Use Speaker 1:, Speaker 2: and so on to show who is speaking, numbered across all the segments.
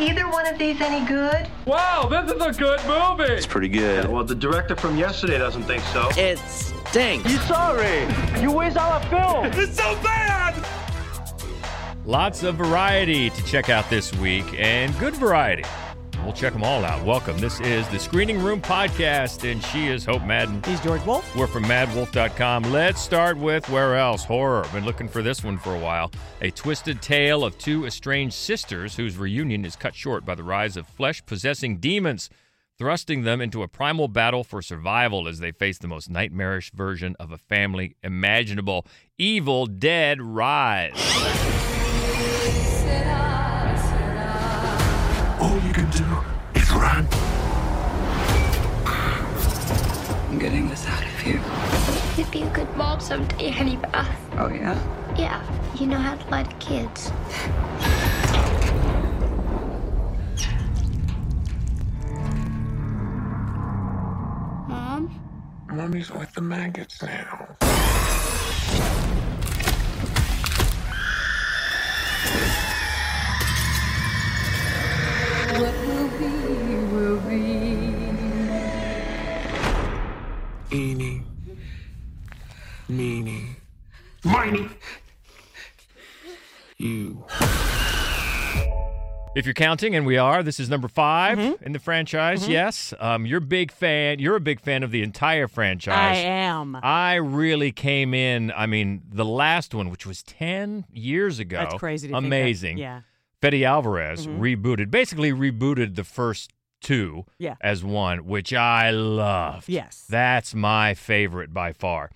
Speaker 1: either one of these any good?
Speaker 2: Wow, this is a good movie.
Speaker 3: It's pretty good.
Speaker 4: Well, the director from yesterday doesn't think so.
Speaker 5: It stinks.
Speaker 6: You sorry? You waste all our film.
Speaker 2: It's so bad. Lots of variety to check out this week, and good variety. We'll check them all out. Welcome. This is the Screening Room Podcast, and she is Hope Madden.
Speaker 7: He's George Wolf.
Speaker 2: We're from maddwolf.com. Let's start with where else? Horror. Been looking for this one for a while. A twisted tale of two estranged sisters whose reunion is cut short by the rise of flesh possessing demons, thrusting them into a primal battle for survival as they face the most nightmarish version of a family imaginable. Evil Dead Rise.
Speaker 8: All you can do is run.
Speaker 9: I'm getting this out of here.
Speaker 10: You'd be a good mom someday, Honey Bath.
Speaker 9: Uh, oh, yeah?
Speaker 10: Yeah, you know how to lie to kids. Mom?
Speaker 8: Mommy's with the maggots now.
Speaker 9: What will be, will be.
Speaker 8: Eeny, meeny, miny. You.
Speaker 2: If you're counting, and we are, this is number 5 in the franchise. Yes, um, you're a big fan. You're a big fan of the entire franchise.
Speaker 7: I am.
Speaker 2: I really came in. I mean, the last one, which was ten years ago,
Speaker 7: That's crazy to think that-
Speaker 2: amazing.
Speaker 7: yeah.
Speaker 2: Fede Alvarez
Speaker 7: Mhm.
Speaker 2: rebooted, basically rebooted the first two
Speaker 7: Yeah.
Speaker 2: as one, which I loved.
Speaker 7: Yes.
Speaker 2: That's my favorite by far.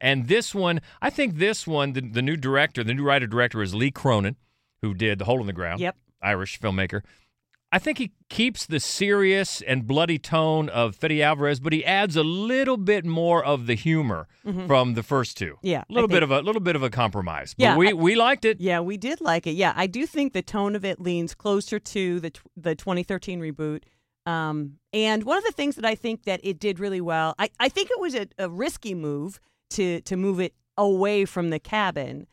Speaker 2: And this one, I think this one, the, the new director, the new writer director is Lee Cronin, who did The Hole in the Ground.
Speaker 7: Yep.
Speaker 2: Irish filmmaker. I think he keeps the serious and bloody tone of Fede Alvarez, but he adds a little bit more of the humor
Speaker 7: Mhm.
Speaker 2: from the first two.
Speaker 7: Yeah,
Speaker 2: a little bit of a little bit of a compromise. But
Speaker 7: Yeah,
Speaker 2: we
Speaker 7: I-
Speaker 2: we liked it.
Speaker 7: Yeah, we did like it. Yeah, I do think the tone of it leans closer to the the 2013 reboot. Um, and one of the things that I think that it did really well, I, I think it was a, a risky move to to move it away from the cabin.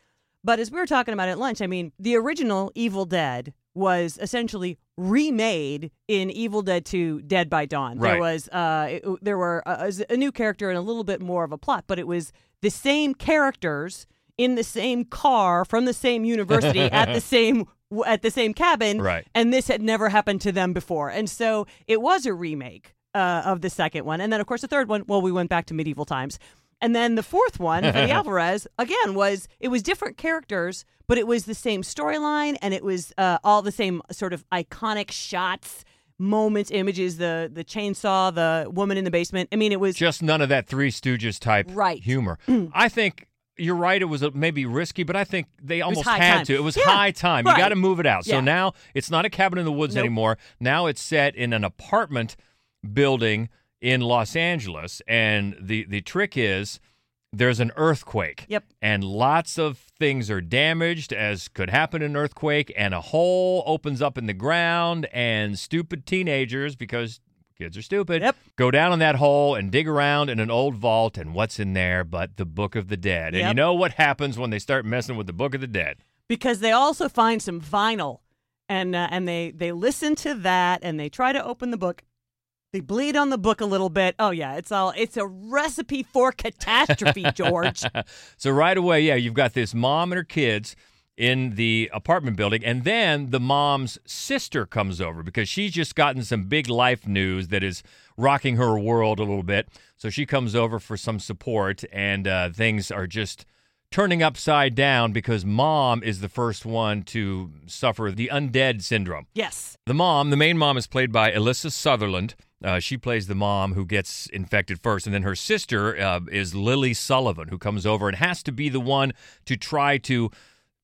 Speaker 7: But as we were talking about at lunch, I mean, the original Evil Dead was essentially remade in Evil Dead 2: Dead by Dawn. There was uh, it- there were a, a new character and a little bit more of a plot, but it was the same characters in the same car from the same university at the same at the same cabin
Speaker 2: Right.
Speaker 7: and this had never happened to them before and so it was a remake uh, of the second one and then of course the third one well we went back to medieval times and then the fourth one the alvarez again was it was different characters but it was the same storyline and it was uh, all the same sort of iconic shots moments images the the chainsaw the woman in the basement i mean it was
Speaker 2: Just none of that Three Stooges type
Speaker 7: Right.
Speaker 2: humor. I think you're right. It was maybe risky, but I think they almost
Speaker 7: high
Speaker 2: had
Speaker 7: time.
Speaker 2: to. It was
Speaker 7: Yeah,
Speaker 2: high time. You got to move it out. So
Speaker 7: Yeah.
Speaker 2: now it's not a cabin in the woods anymore. Now it's set in an apartment building in Los Angeles, and the the trick is there's an earthquake.
Speaker 7: Yep.
Speaker 2: And lots of things are damaged, as could happen in an earthquake, and a hole opens up in the ground, and stupid teenagers, because kids are stupid,
Speaker 7: Yep.
Speaker 2: go down in that hole and dig around in an old vault, and what's in there but the Book of the Dead. And you know what happens when they start messing with the Book of the Dead?
Speaker 7: because they also find some vinyl and uh, and they they listen to that and they try to open the book they bleed on the book a little bit oh yeah it's all it's a recipe for catastrophe george
Speaker 2: so right away, yeah, you've got this mom and her kids in the apartment building, and then the mom's sister comes over because she's just gotten some big life news that is rocking her world a little bit. So she comes over for some support, and uh, things are just turning upside down because mom is the first one to suffer the undead syndrome.
Speaker 7: yes
Speaker 2: The mom, the main mom, is played by Alyssa Sutherland. Uh, she plays the mom who gets infected first, and then her sister uh, is Lily Sullivan, who comes over and has to be the one to try to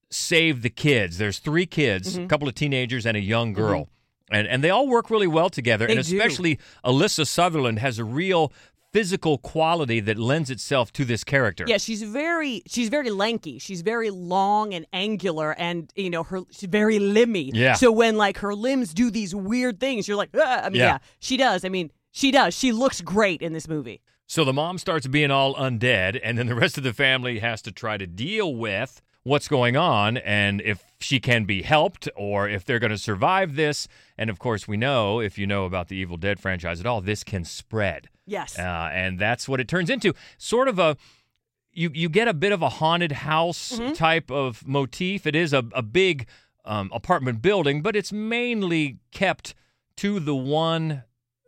Speaker 2: save the kids. There's three kids,
Speaker 7: Mm-hmm.
Speaker 2: a couple of teenagers, and a young girl, and and they all work really well together.
Speaker 7: They
Speaker 2: and
Speaker 7: do.
Speaker 2: especially Alyssa Sutherland has a real physical quality that lends itself to this character.
Speaker 7: yeah she's very she's very lanky she's very long and angular and you know her she's very limby
Speaker 2: Yeah.
Speaker 7: so when like her limbs do these weird things you're like ah! i mean
Speaker 2: Yeah.
Speaker 7: yeah she does i mean she does she looks great in this movie
Speaker 2: So the mom starts being all undead, and then the rest of the family has to try to deal with what's going on and if she can be helped or if they're going to survive this. And of course, we know if you know about the Evil Dead franchise at all, this can spread.
Speaker 7: Yes.
Speaker 2: Uh, and that's what it turns into. Sort of a you you get a bit of a haunted house
Speaker 7: Mm-hmm.
Speaker 2: type of motif. It is a, a big um, apartment building, but it's mainly kept to the one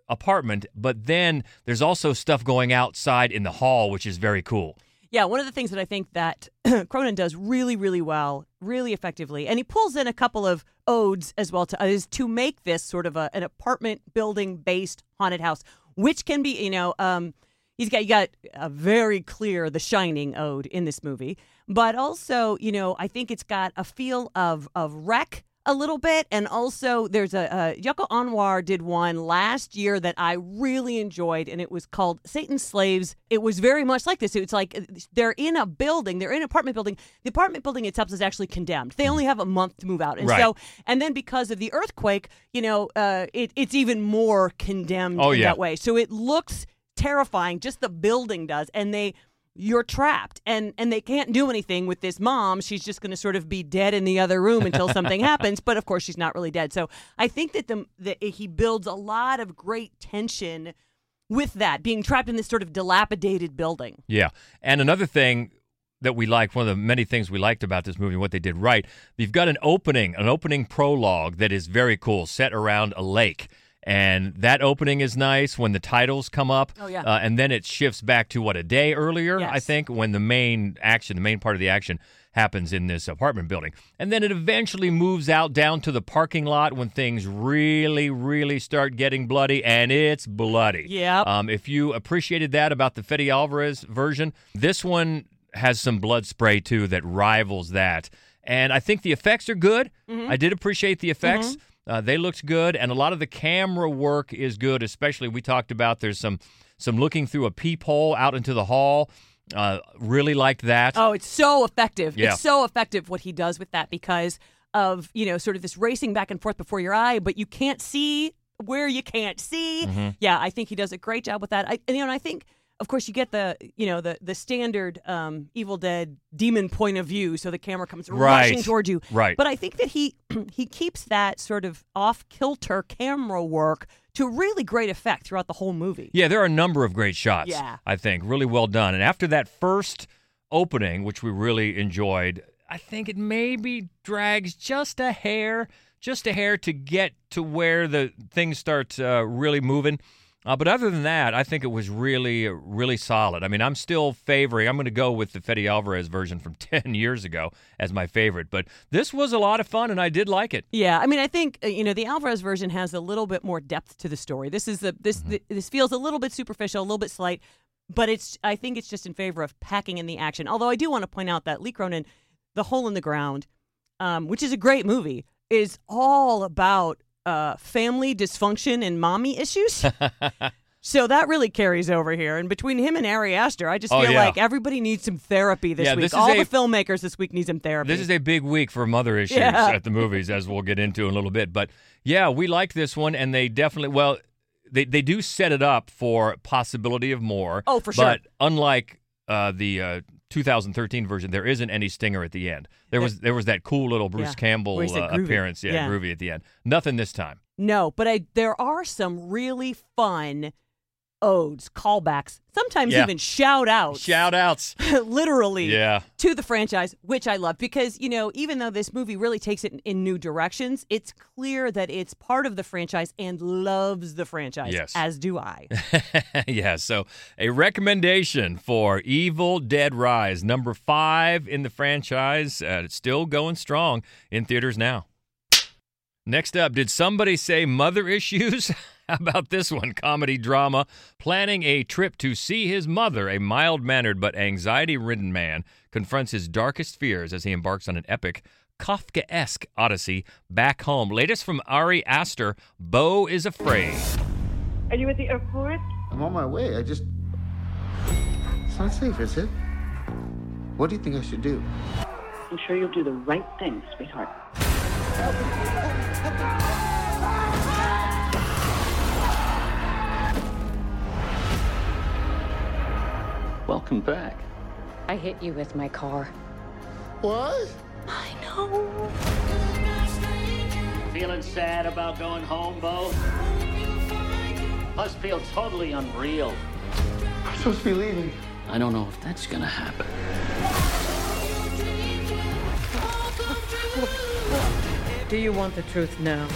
Speaker 2: apartment. But then there's also stuff going outside in the hall, which is very cool.
Speaker 7: Yeah, one of the things that I think that Cronin does really, really well, really effectively, and he pulls in a couple of odes as well to is to make this sort of a, an apartment building based haunted house, which can be, you know, um, he's got you got a very clear The Shining ode in this movie, but also, you know, I think it's got a feel of of REC a little bit, and also there's a uh, Joko Anwar did one last year that I really enjoyed, and it was called Satan's Slaves. It was very much like this. It's like uh, they're in a building, they're in an apartment building. The apartment building itself is actually condemned. They only have a month to move out, and
Speaker 2: Right.
Speaker 7: so and then because of the earthquake, you know, uh, it, it's even more condemned
Speaker 2: Oh, yeah.
Speaker 7: that way. So it looks terrifying. Just the building does, and they you're trapped. And and they can't do anything with this mom. She's just going to sort of be dead in the other room until something happens. But of course she's not really dead. So i think that the that he builds a lot of great tension with that being trapped in this sort of dilapidated building.
Speaker 2: Yeah. And another thing that we like one of the many things we liked about this movie, what they did right, you've got an opening, an opening prologue that is very cool, set around a lake. And that opening is nice when the titles come up.
Speaker 7: Oh, yeah.
Speaker 2: Uh, and then it shifts back to what, a day earlier, I think, when the main action, the main part of the action happens in this apartment building. And then it eventually moves out down to the parking lot when things really, really start getting bloody, and it's bloody.
Speaker 7: Yeah.
Speaker 2: Um, if you appreciated that about the Fede Alvarez version, this one has some blood spray too that rivals that. And I think the effects are good. I did appreciate the effects. Uh, they looked good, and a lot of the camera work is good. Especially, we talked about there's some some looking through a peephole out into the hall. Uh, really liked that.
Speaker 7: oh it's so effective
Speaker 2: Yeah.
Speaker 7: it's so effective what he does with that because of you know sort of this racing back and forth before your eye but you can't see where you can't see
Speaker 2: Mm-hmm.
Speaker 7: yeah i think he does a great job with that I, and, you know and i think of course you get the you know the the standard um, evil dead demon point of view so the camera comes
Speaker 2: Right.
Speaker 7: rushing toward you
Speaker 2: Right.
Speaker 7: but i think that he he keeps that sort of off kilter camera work to really great effect throughout the whole movie
Speaker 2: Yeah, there are a number of great shots.
Speaker 7: Yeah.
Speaker 2: I think really well done. And after that first opening, which we really enjoyed, I think it maybe drags just a hair, just a hair to get to where the things start uh, really moving. Uh, but other than that, I think it was really, really solid. I mean, I'm still favoring. I'm going to go with the Fede Alvarez version from 10 years ago as my favorite. But this was a lot of fun, and I did like it.
Speaker 7: Yeah, I mean, I think uh, you know the Alvarez version has a little bit more depth to the story. This is the this th- this feels a little bit superficial, a little bit slight, but it's I think it's just in favor of packing in the action. Although I do want to point out that Lee Cronin, The Hole in the Ground, um, which is a great movie, is all about uh, family dysfunction and mommy issues. So that really carries over here, and between him and Ari Aster, I just
Speaker 2: Oh,
Speaker 7: feel
Speaker 2: yeah.
Speaker 7: like everybody needs some therapy this
Speaker 2: Yeah,
Speaker 7: week.
Speaker 2: this is
Speaker 7: All
Speaker 2: a-
Speaker 7: the filmmakers this week need some therapy.
Speaker 2: This is a big week for mother issues
Speaker 7: Yeah.
Speaker 2: at the movies, as we'll get into in a little bit. But yeah, we like this one, and they definitely well, they they do set it up for possibility of more.
Speaker 7: Oh, for sure.
Speaker 2: But unlike uh, the uh, 2013 version, there isn't any stinger at the end. There was there was that cool little Bruce
Speaker 7: Yeah,
Speaker 2: Campbell
Speaker 7: where he said
Speaker 2: uh, appearance, yeah,
Speaker 7: Yeah.
Speaker 2: groovy at the end. Nothing this time.
Speaker 7: No, but I there are some really fun odes, callbacks, sometimes
Speaker 2: Yeah.
Speaker 7: even shout outs.
Speaker 2: Shout outs.
Speaker 7: literally
Speaker 2: Yeah.
Speaker 7: to the franchise, which I love because, you know, even though this movie really takes it in, in new directions, it's clear that it's part of the franchise and loves the franchise,
Speaker 2: Yes.
Speaker 7: as do I.
Speaker 2: yeah, so a recommendation for Evil Dead Rise, number five in the franchise. Uh, it's still going strong in theaters now. Next up, did somebody say mother issues? How about this one? Comedy drama. Planning a trip to see his mother, a mild mannered but anxiety ridden man confronts his darkest fears as he embarks on an epic Kafka esque odyssey back home. Latest from Ari Aster Beau is Afraid.
Speaker 3: Are you at the airport?
Speaker 5: I'm on my way. I just. It's not safe, is it? What do you think I should do?
Speaker 3: I'm sure you'll do the right thing, sweetheart.
Speaker 11: Welcome back.
Speaker 12: I hit you with my car.
Speaker 5: What?
Speaker 10: I know.
Speaker 11: Feeling sad about going home, Beau? Must feel totally unreal.
Speaker 5: I'm supposed to be leaving.
Speaker 11: I don't know if that's gonna happen.
Speaker 12: Do you want the truth now?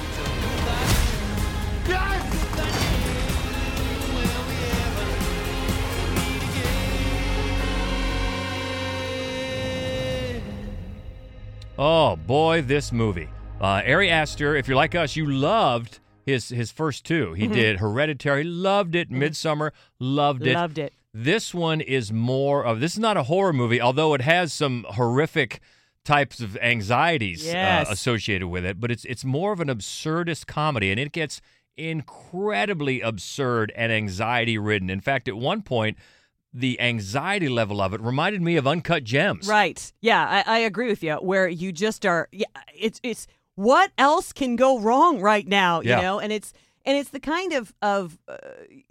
Speaker 2: Oh boy, this movie. Uh, Ari Aster, if you're like us, you loved his his first two. He
Speaker 7: Mhm.
Speaker 2: did Hereditary, loved it. Midsommar, loved it.
Speaker 7: Loved it.
Speaker 2: This one is more of this is not a horror movie, although it has some horrific types of anxieties
Speaker 7: Yes.
Speaker 2: uh, associated with it. But it's it's more of an absurdist comedy, and it gets incredibly absurd and anxiety ridden. In fact, at one point. The anxiety level of it reminded me of Uncut Gems.
Speaker 7: Right. Yeah, I, I agree with you. Where you just are. Yeah, it's it's what else can go wrong right now? You
Speaker 2: Yeah.
Speaker 7: know, and it's and it's the kind of of uh,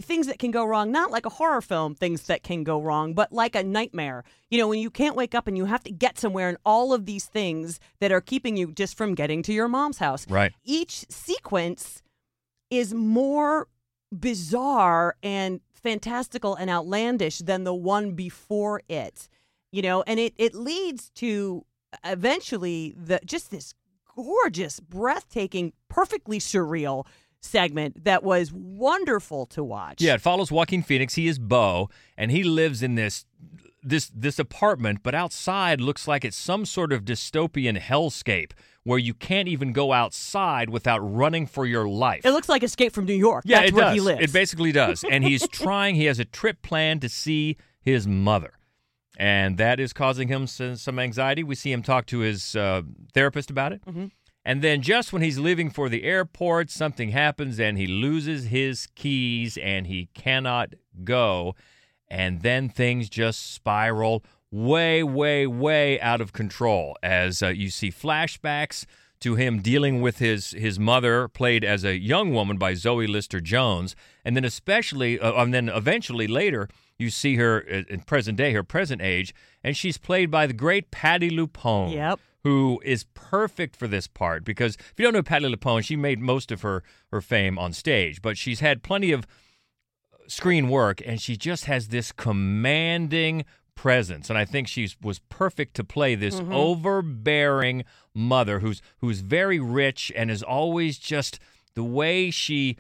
Speaker 7: things that can go wrong. Not like a horror film, things that can go wrong, but like a nightmare. You know, when you can't wake up and you have to get somewhere, and all of these things that are keeping you just from getting to your mom's house.
Speaker 2: Right.
Speaker 7: Each sequence is more bizarre and fantastical and outlandish than the one before it you know? And it it leads to eventually the just this gorgeous breathtaking perfectly surreal segment that was wonderful to watch.
Speaker 2: Yeah, it follows Joaquin Phoenix. He is Beau, and he lives in this this this apartment, but outside looks like it's some sort of dystopian hellscape where you can't even go outside without running for your life.
Speaker 7: it looks like escape from new york
Speaker 2: yeah,
Speaker 7: that's
Speaker 2: it
Speaker 7: where
Speaker 2: does.
Speaker 7: he lives
Speaker 2: It basically does. And he's trying. He has a trip planned to see his mother, and that is causing him some, some anxiety. We see him talk to his uh, therapist about it.
Speaker 7: Mhm.
Speaker 2: And then just when he's leaving for the airport, something happens and he loses his keys and he cannot go. And then things just spiral way, way, way out of control as uh, you see flashbacks to him dealing with his his mother, played as a young woman by Zoe Lister Jones, and then especially, uh, and then eventually later you see her uh, in present day, her present age, and she's played by the great Patti LuPone
Speaker 7: Yep.
Speaker 2: who is perfect for this part because if you don't know Patti LuPone, she made most of her her fame on stage, but she's had plenty of screen work and she just has this commanding presence and I think she was perfect to play this
Speaker 7: Mhm.
Speaker 2: overbearing mother who's who's very rich and is always just the way she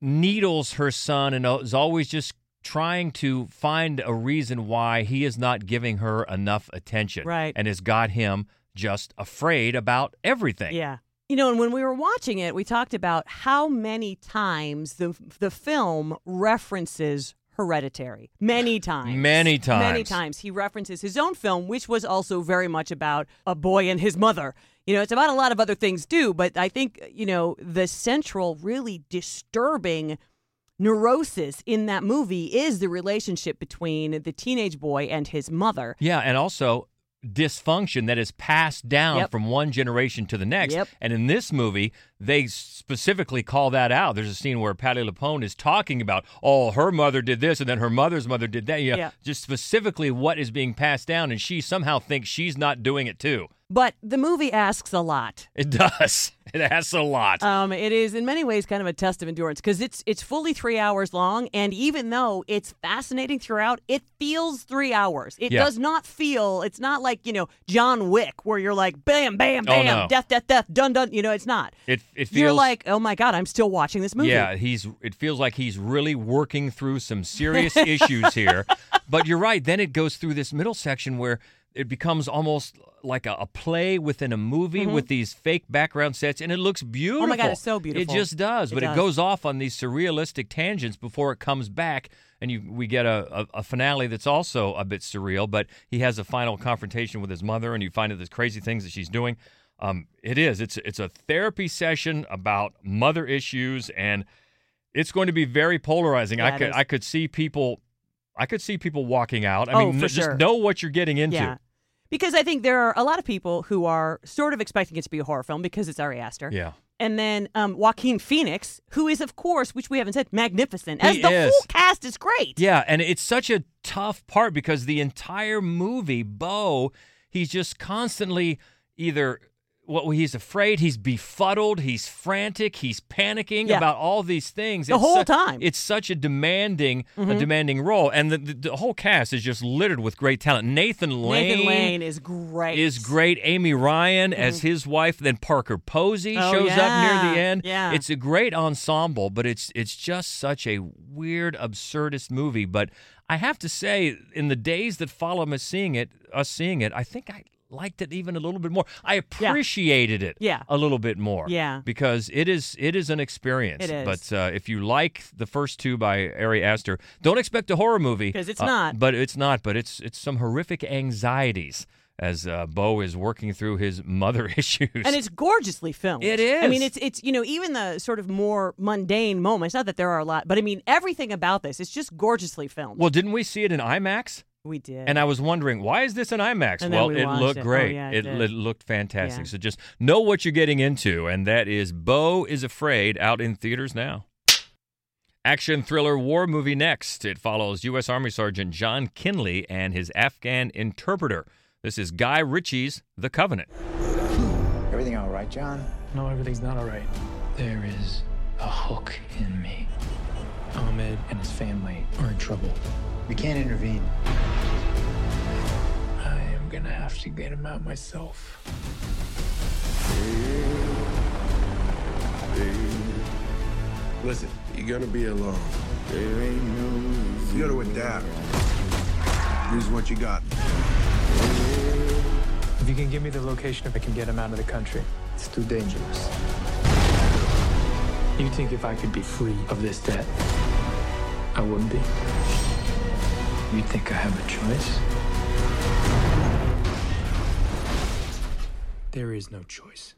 Speaker 2: needles her son and is always just trying to find a reason why he is not giving her enough attention.
Speaker 7: Right.
Speaker 2: And has got him just afraid about everything.
Speaker 7: Yeah. You know, and when we were watching it, we talked about how many times the the film references Hereditary. Many times.
Speaker 2: Many times.
Speaker 7: Many times. He references his own film, which was also very much about a boy and his mother. You know, it's about a lot of other things too, but I think, you know, the central, really disturbing neurosis in that movie is the relationship between the teenage boy and his mother.
Speaker 2: Yeah, and also dysfunction that is passed down
Speaker 7: Yep.
Speaker 2: from one generation to the next.
Speaker 7: Yep.
Speaker 2: And in this movie, they specifically call that out. There's a scene where Patti LuPone is talking about, oh, her mother did this, and then her mother's mother did that. Know,
Speaker 7: Yeah.
Speaker 2: Just specifically what is being passed down, and she somehow thinks she's not doing it too.
Speaker 7: But the movie asks a lot.
Speaker 2: It does. It asks a lot.
Speaker 7: Um, it is in many ways kind of a test of endurance because it's it's fully three hours long, and even though it's fascinating throughout, it feels three hours. It
Speaker 2: Yeah.
Speaker 7: does not feel. It's not like you know John Wick where you're like bam, bam,
Speaker 2: Oh,
Speaker 7: bam,
Speaker 2: no.
Speaker 7: death, death, death, done, done. You know, it's not.
Speaker 2: it it feels
Speaker 7: You're like, oh my god, I'm still watching this movie.
Speaker 2: Yeah, he's. It feels like he's really working through some serious issues here. But you're right. Then it goes through this middle section where it becomes almost like a, a play within a movie
Speaker 7: Mhm.
Speaker 2: with these fake background sets, and it looks beautiful.
Speaker 7: Oh my God, it's so beautiful.
Speaker 2: It just does.
Speaker 7: It
Speaker 2: but
Speaker 7: does.
Speaker 2: it goes off on these surrealistic tangents before it comes back, and you we get a, a, a finale that's also a bit surreal. But he has a final confrontation with his mother, and you find out there's crazy things that she's doing. Um, it is. It's it's a therapy session about mother issues, and it's going to be very polarizing. I could
Speaker 7: is.
Speaker 2: I could see people. I could see people walking out. I
Speaker 7: Oh,
Speaker 2: mean,
Speaker 7: for
Speaker 2: just
Speaker 7: sure.
Speaker 2: know what you're getting into.
Speaker 7: Yeah. Because I think there are a lot of people who are sort of expecting it to be a horror film because it's Ari Aster.
Speaker 2: Yeah.
Speaker 7: And then um, Joaquin Phoenix, who is, of course, which we haven't said, magnificent. As
Speaker 2: He
Speaker 7: the
Speaker 2: is.
Speaker 7: whole cast is great.
Speaker 2: Yeah, and it's such a tough part because the entire movie, Beau, he's just constantly either well, he's afraid, he's befuddled, he's frantic, he's panicking
Speaker 7: Yeah.
Speaker 2: about all these things
Speaker 7: The
Speaker 2: It's
Speaker 7: whole
Speaker 2: su-
Speaker 7: time.
Speaker 2: It's such a demanding, a
Speaker 7: Mhm.
Speaker 2: demanding role, and the, the, the whole cast is just littered with great talent. Nathan Lane,
Speaker 7: Nathan Lane is great.
Speaker 2: is great. Amy Ryan as his wife, then Parker Posey
Speaker 7: Oh,
Speaker 2: shows up near the end.
Speaker 7: Yeah.
Speaker 2: It's a great ensemble, but it's it's just such a weird, absurdist movie. But I have to say, in the days that follow us seeing it, us seeing it, I think I liked it even a little bit more. I appreciated it
Speaker 7: Yeah.
Speaker 2: a little bit more.
Speaker 7: Yeah.
Speaker 2: Because it is it is an experience.
Speaker 7: It is.
Speaker 2: But uh, if you like the first two by Ari Aster, don't expect a horror movie.
Speaker 7: Because it's
Speaker 2: uh,
Speaker 7: not.
Speaker 2: But it's not. But it's it's some horrific anxieties as uh, Beau is working through his mother issues.
Speaker 7: and it's gorgeously filmed.
Speaker 2: It is.
Speaker 7: I mean, it's it's you know even the sort of more mundane moments. Not that there are a lot, but I mean everything about this is just gorgeously filmed.
Speaker 2: well, didn't we see it in IMAX?
Speaker 7: We did.
Speaker 2: And I was wondering, why is this an IMAX?
Speaker 7: And
Speaker 2: well,
Speaker 7: we
Speaker 2: it looked
Speaker 7: it. Oh,
Speaker 2: great.
Speaker 7: yeah,
Speaker 2: it,
Speaker 7: it
Speaker 2: it looked fantastic.
Speaker 7: Yeah.
Speaker 2: So just know what you're getting into, and that is Beau is Afraid out in theaters now. Action thriller war movie next. It follows U.S. Army Sergeant John Kinley and his Afghan interpreter. This is Guy Ritchie's The Covenant.
Speaker 13: Everything all right, John?
Speaker 14: No, everything's not all right. There is a hook in me. Ahmed and his family are in trouble.
Speaker 13: We can't intervene.
Speaker 14: I am gonna have to get him out myself.
Speaker 8: Listen, you're gonna be alone. You gotta adapt. Use what you got.
Speaker 14: If you can give me the location, if I can get him out of the country.
Speaker 13: It's too dangerous.
Speaker 14: You think if I could be free of this debt, I wouldn't be? You think I have a choice? There is no choice.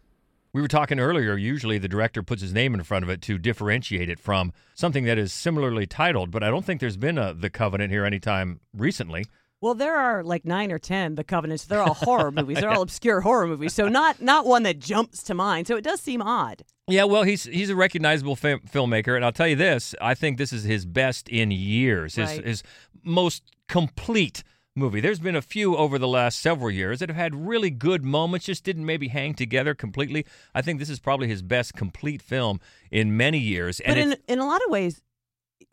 Speaker 2: We were talking earlier, usually the director puts his name in front of it to differentiate it from something that is similarly titled, but I don't think there's been a The Covenant here anytime recently.
Speaker 7: Well, there are like nine or ten The Covenants. They're all horror movies. They're all obscure horror movies. So not not one that jumps to mind. So it does seem odd.
Speaker 2: Yeah, well, he's he's a recognizable fi- filmmaker, and I'll tell you this: I think this is his best in years, his
Speaker 7: Right.
Speaker 2: his most complete movie. There's been a few over the last several years that have had really good moments, just didn't maybe hang together completely. I think this is probably his best complete film in many years, and
Speaker 7: but in in a lot of ways,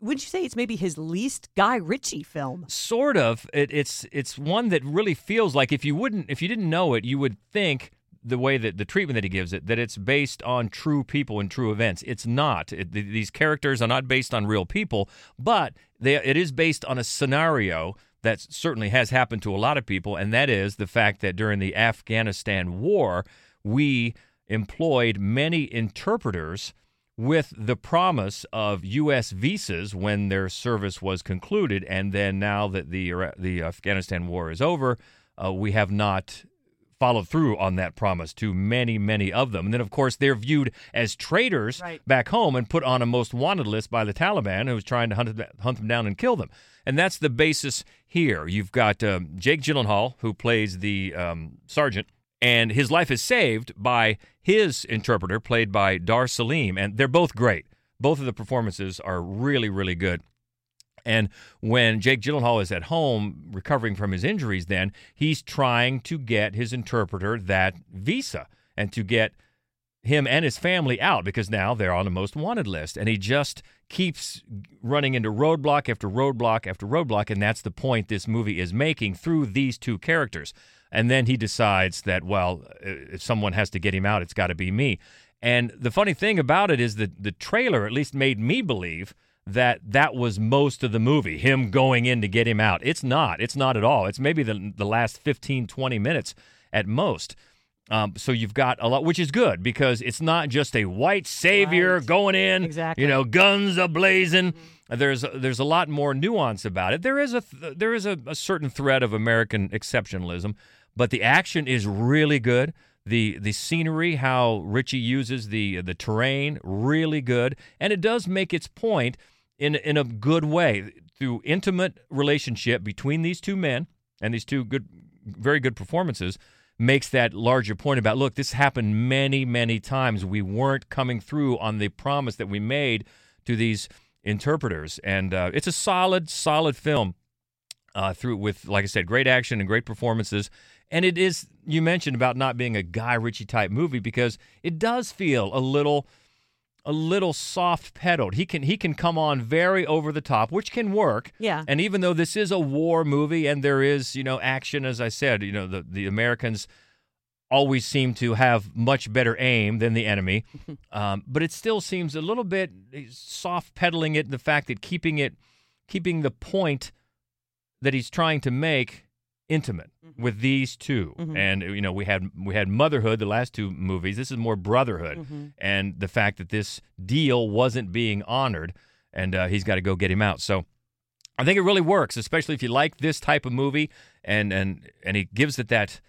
Speaker 7: wouldn't you say it's maybe his least Guy Ritchie film?
Speaker 2: sort of it, it's it's one that really feels like if you wouldn't if you didn't know it, you would think the way that the treatment that he gives it that it's based on true people and true events. It's not. It, th- these characters are not based on real people, but they, it is based on a scenario that certainly has happened to a lot of people, and that is the fact that during the Afghanistan war, we employed many interpreters with the promise of U.S. visas when their service was concluded, and then now that the the Afghanistan war is over, uh, we have not followed through on that promise to many, many of them. And then, of course, they're viewed as traitors
Speaker 7: Right.
Speaker 2: back home and put on a most wanted list by the Taliban, who's trying to hunt them, hunt them down and kill them. And that's the basis here. You've got um, Jake Gyllenhaal, who plays the um, sergeant, and his life is saved by his interpreter, played by Dar Salim, and they're both great. Both of the performances are really, really good. And when Jake Gyllenhaal is at home recovering from his injuries, then he's trying to get his interpreter that visa and to get him and his family out because now they're on the most wanted list. And he just keeps running into roadblock after roadblock after roadblock. And that's the point this movie is making through these two characters. And then he decides that, well, if someone has to get him out, it's got to be me. And the funny thing about it is that the trailer at least made me believe that that was most of the movie, him going in to get him out. It's not. It's not at all. It's maybe the, the last 15, 20 minutes at most. Um, so you've got a lot, which is good because it's not just a white savior
Speaker 7: Right.
Speaker 2: going in,
Speaker 7: Exactly.
Speaker 2: you know, guns a blazing. There's there's a lot more nuance about it. There is a there is a, a certain thread of American exceptionalism, but the action is really good. The the scenery, how Ritchie uses the the terrain, really good, and it does make its point in in a good way through intimate relationship between these two men and these two good, very good performances makes that larger point about look, this happened many many times. We weren't coming through on the promise that we made to these interpreters, and uh, it's a solid solid film uh, through with like I said, great action and great performances. And it is, you mentioned about not being a Guy Ritchie type movie because it does feel a little a little soft pedaled. He can he can come on very over the top, which can work.
Speaker 7: Yeah.
Speaker 2: And even though this is a war movie and there is, you know, action, as I said, you know, the, the Americans always seem to have much better aim than the enemy. um, but it still seems a little bit soft pedaling it, the fact that keeping it keeping the point that he's trying to make intimate. With these 2 and you know we had we had motherhood the last two movies. This is more brotherhood.
Speaker 7: Mm-hmm.
Speaker 2: and the fact that this deal wasn't being honored and uh, he's got to go get him out. So i think it really works especially if you like this type of movie and and and he gives it that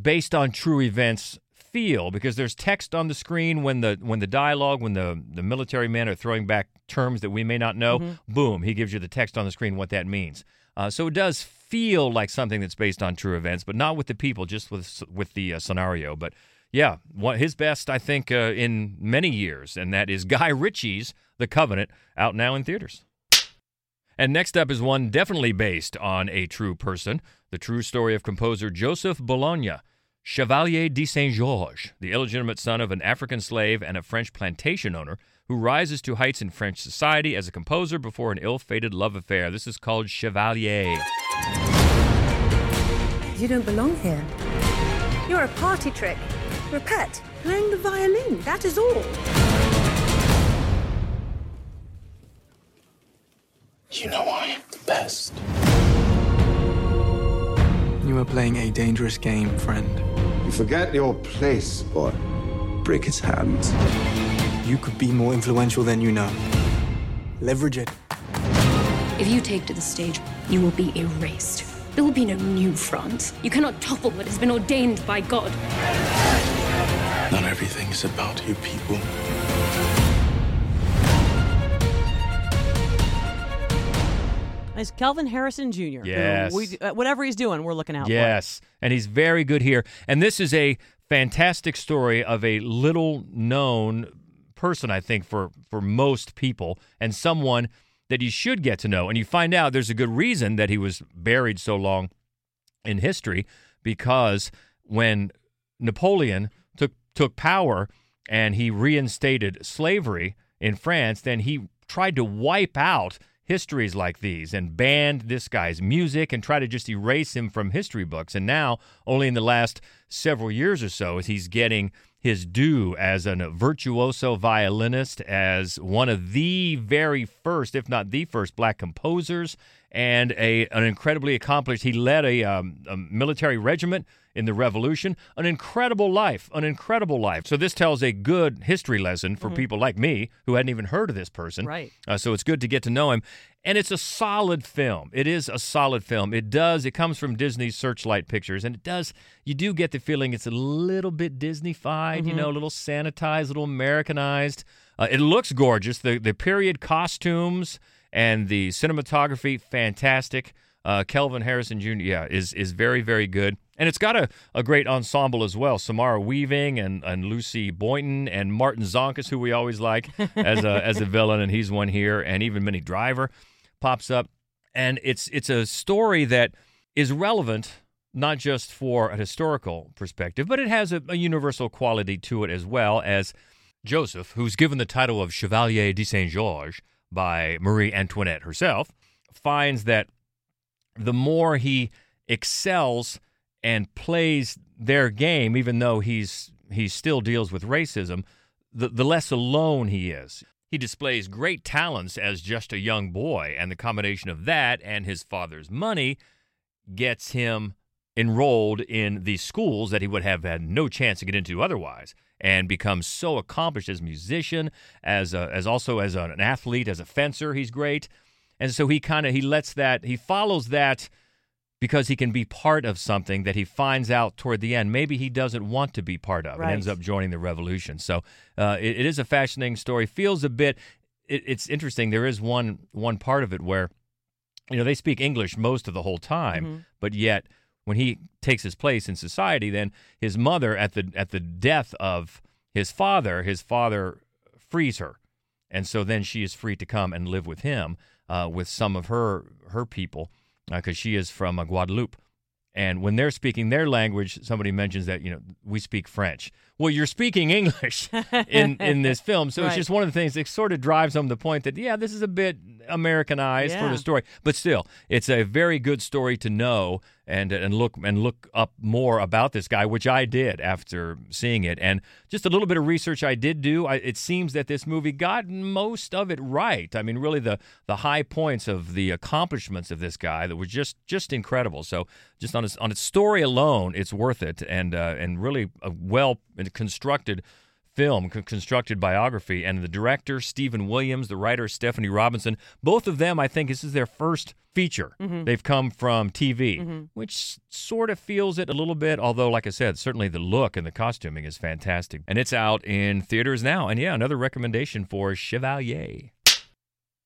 Speaker 2: based on true events feel because there's text on the screen when the when the dialogue when the the military men are throwing back terms that we may not know. Boom he gives you the text on the screen what that means. Uh, so it does feel like something that's based on true events but not with the people just with with the uh, scenario. But yeah one, his best i think uh, in many years and that is guy ritchie's the covenant out now in theaters. And next up is one definitely based on a true person the true story of composer Joseph Bologne, Chevalier de Saint Georges, the illegitimate son of an African slave and a French plantation owner who rises to heights in French society as a composer before an ill fated love affair. This is called Chevalier.
Speaker 15: You don't belong here. You're a party trick. You're a pet, playing the violin, that is all.
Speaker 14: You know I am the best. You are playing a dangerous game, friend.
Speaker 8: You forget your place, boy.
Speaker 14: Break his hands. You could be more influential than you know. Leverage it.
Speaker 16: If you take to the stage, you will be erased. There will be no new France. You cannot topple what has been ordained by God.
Speaker 14: Not everything is about you people.
Speaker 7: It's Kelvin Harrison Jr. who
Speaker 2: Yes.
Speaker 7: we, uh, whatever he's doing, we're looking out
Speaker 2: Yes, and he's very good here. And this is a fantastic story of a little known person, I think, for for most people, and someone that you should get to know. And you find out there's a good reason that he was buried so long in history, because when Napoleon took took power and he reinstated slavery in France, then he tried to wipe out histories like these and banned this guy's music and try to just erase him from history books. And now, only in the last several years or so, is he's getting his due as a virtuoso violinist, as one of the very first, if not the first, black composers, and a an incredibly accomplished. He led a, um, a military regiment in the Revolution. An incredible life, an incredible life. So this tells a good history lesson for people like me who hadn't even heard of this person.
Speaker 7: Right.
Speaker 2: Uh, so it's good to get to know him. And it's a solid film. It is a solid film. It does, it comes from Disney's Searchlight Pictures, and it does, you do get the feeling it's a little bit Disney-fied, you know, a little sanitized, a little Americanized. Uh, it looks gorgeous. The, the period costumes and the cinematography, fantastic. Uh, Kelvin Harrison Jr. Yeah, is is very very good, and it's got a, a great ensemble as well. Samara Weaving and, and Lucy Boynton and Marton Csokas, who we always like as a as a villain, and he's one here, and even Minnie Driver pops up, and it's it's a story that is relevant not just for a historical perspective, but it has a, a universal quality to it as well as Joseph, who's given the title of Chevalier de Saint Georges by Marie Antoinette herself, finds that the more he excels and plays their game, even though he's he still deals with racism, the, the less alone he is. He displays great talents as just a young boy, and the combination of that and his father's money gets him enrolled in these schools that he would have had no chance to get into otherwise and becomes so accomplished as a musician as a, as also as an athlete as a fencer he's great. And so he kind of he lets that he follows that because he can be part of something that he finds out toward the end. Maybe he doesn't want to be part of.
Speaker 7: Right.
Speaker 2: and ends up joining the revolution. So uh, it, it is a fascinating story. Feels a bit it, it's interesting. There is one one part of it where you know they speak english most of the whole time
Speaker 7: Mhm.
Speaker 2: but yet when he takes his place in society then his mother at the at the death of his father his father frees her. And so then she is free to come and live with him uh, with some of her her people because she is from uh, Guadeloupe And when they're speaking their language, somebody mentions that you know we speak French. Well, you're speaking English in in this film, so
Speaker 7: Right.
Speaker 2: it's just one of the things that sort of drives home the point that yeah, this is a bit Americanized for the story, but still, it's a very good story to know and and look and look up more about this guy, which I did after seeing it, and just a little bit of research I did do. I, it seems that this movie got most of it right. I mean, really the the high points of the accomplishments of this guy that were just just incredible. So just on its on its story alone, it's worth it, and uh, and really a well constructed film, constructed biography, and the director Stephen Williams, the writer Stephanie Robinson. Both of them, I think, this is their first feature.
Speaker 7: Mhm.
Speaker 2: They've come from TV,
Speaker 7: Mhm.
Speaker 2: which sort of feels it a little bit. Although, like I said, certainly the look and the costuming is fantastic, and it's out in theaters now. And yeah, another recommendation for Chevalier.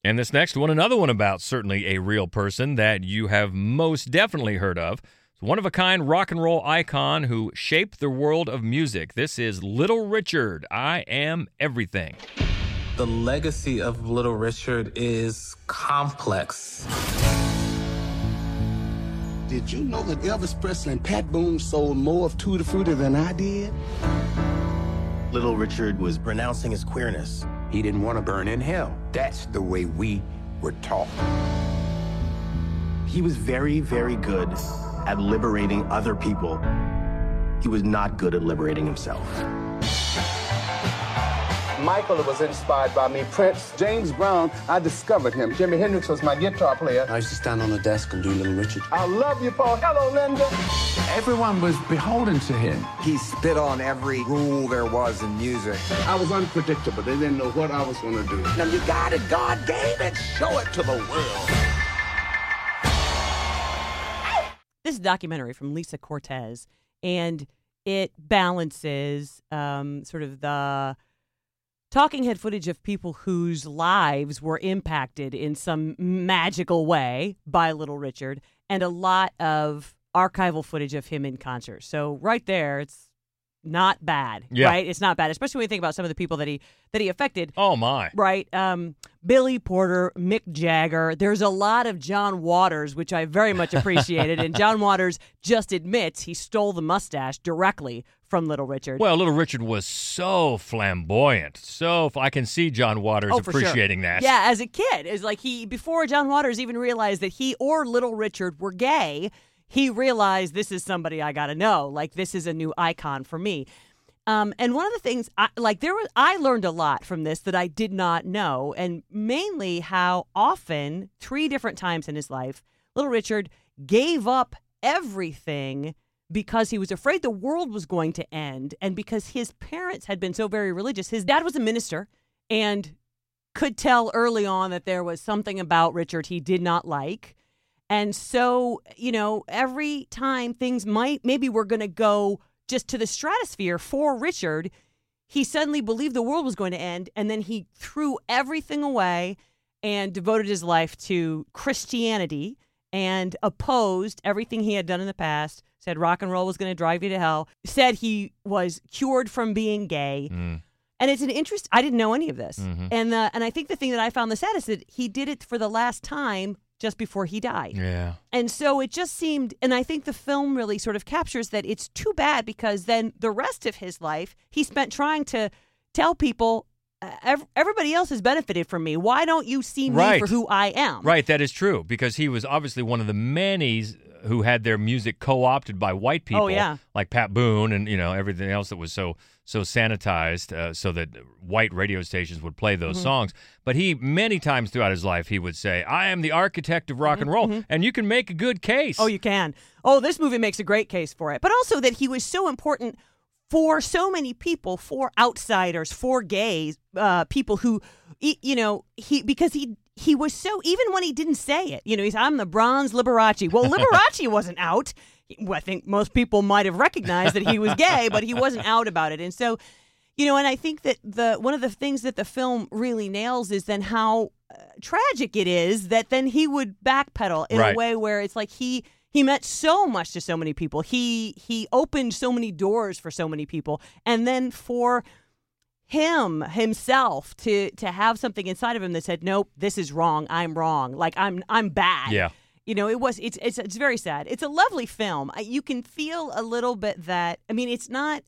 Speaker 2: And this next one, another one about certainly a real person that you have most definitely heard of. It's one of a kind rock and roll icon who shaped the world of music. This is Little Richard. I am everything.
Speaker 17: The legacy of Little Richard is complex.
Speaker 18: Did you know that Elvis Presley and Pat Boone sold more of Tutti Frutti than I did?
Speaker 19: Little Richard was renouncing his queerness.
Speaker 20: He didn't want to burn in hell. That's the way we were taught.
Speaker 19: He was very, very good at liberating other people. He was not good at liberating himself.
Speaker 18: Michael was inspired by me. Prince, James Brown, I discovered him. Jimi Hendrix was my guitar player.
Speaker 13: I used to stand on the desk and do Little Richard.
Speaker 18: I love you, Paul. Hello, Linda.
Speaker 20: Everyone was beholden to him.
Speaker 5: He spit on every rule there was in music.
Speaker 18: I was unpredictable. They didn't know what I was going to do.
Speaker 20: Now you got it, God gave it. Show it to the world.
Speaker 7: A documentary from Lisa Cortez, and it balances um, sort of the talking head footage of people whose lives were impacted in some magical way by Little Richard, and a lot of archival footage of him in concert. So right there, it's not bad,
Speaker 2: Yeah.
Speaker 7: right? It's not bad, especially when you think about some of the people that he that he affected.
Speaker 2: Oh my!
Speaker 7: Right, um, Billy Porter, Mick Jagger. There's a lot of John Waters, which I very much appreciated, and John Waters just admits he stole the mustache directly from Little Richard.
Speaker 2: Well, Little Richard was so flamboyant. So f- I can see John Waters
Speaker 7: Oh, for sure.
Speaker 2: appreciating that.
Speaker 7: Yeah, as a kid, is like he before John Waters even realized that he or Little Richard were gay. He realized this is somebody I got to know. Like this is a new icon for me. Um, and one of the things, I, like there was, I learned a lot from this that I did not know, and mainly how often, three different times in his life, Little Richard gave up everything because he was afraid the world was going to end, and because his parents had been so very religious. His dad was a minister, and could tell early on that there was something about Richard he did not like. And so, you know, every time things might, maybe we're going to go just to the stratosphere for Richard, he suddenly believed the world was going to end. And then he threw everything away and devoted his life to Christianity and opposed everything he had done in the past. Said rock and roll was going to drive you to hell. Said he was cured from being gay.
Speaker 2: Mm.
Speaker 7: And it's an interest. I didn't know any of this,
Speaker 2: Mhm.
Speaker 7: and uh, and I think the thing that I found the saddest is that he did it for the last time just before he died.
Speaker 2: Yeah.
Speaker 7: And so it just seemed, and I think the film really sort of captures that it's too bad because then the rest of his life he spent trying to tell people, everybody else has benefited from me. Why don't you see me
Speaker 2: Right.
Speaker 7: for who I am?
Speaker 2: Right, that is true because he was obviously one of the many who had their music co-opted by white oh, people,
Speaker 7: Oh, yeah.
Speaker 2: like Pat Boone and you know everything else that was so so sanitized uh, so that white radio stations would play those
Speaker 7: Mhm.
Speaker 2: songs. But he many times throughout his life he would say, "I am the architect of rock and roll," and you can make a good case.
Speaker 7: Mm-hmm, Oh, you can. Oh, this movie makes a great case for it. But also that he was so important for so many people, for outsiders, for gays, uh, people who, you know, he because he he was so even when he didn't say it, you know, he's I'm the bronze Liberace. Well, Liberace wasn't out. Well, I think most people might have recognized that he was gay, but he wasn't out about it. And so, you know, and I think that the one of the things that the film really nails is then how uh, tragic it is that then he would backpedal in
Speaker 2: Right.
Speaker 7: a way where it's like he he meant so much to so many people. He he opened so many doors for so many people, and then for him himself to to have something inside of him that said, "Nope, this is wrong. I'm wrong. Like I'm I'm bad."
Speaker 2: Yeah.
Speaker 7: You know, it was. It's it's it's very sad. It's a lovely film. You can feel a little bit that. I mean, it's not.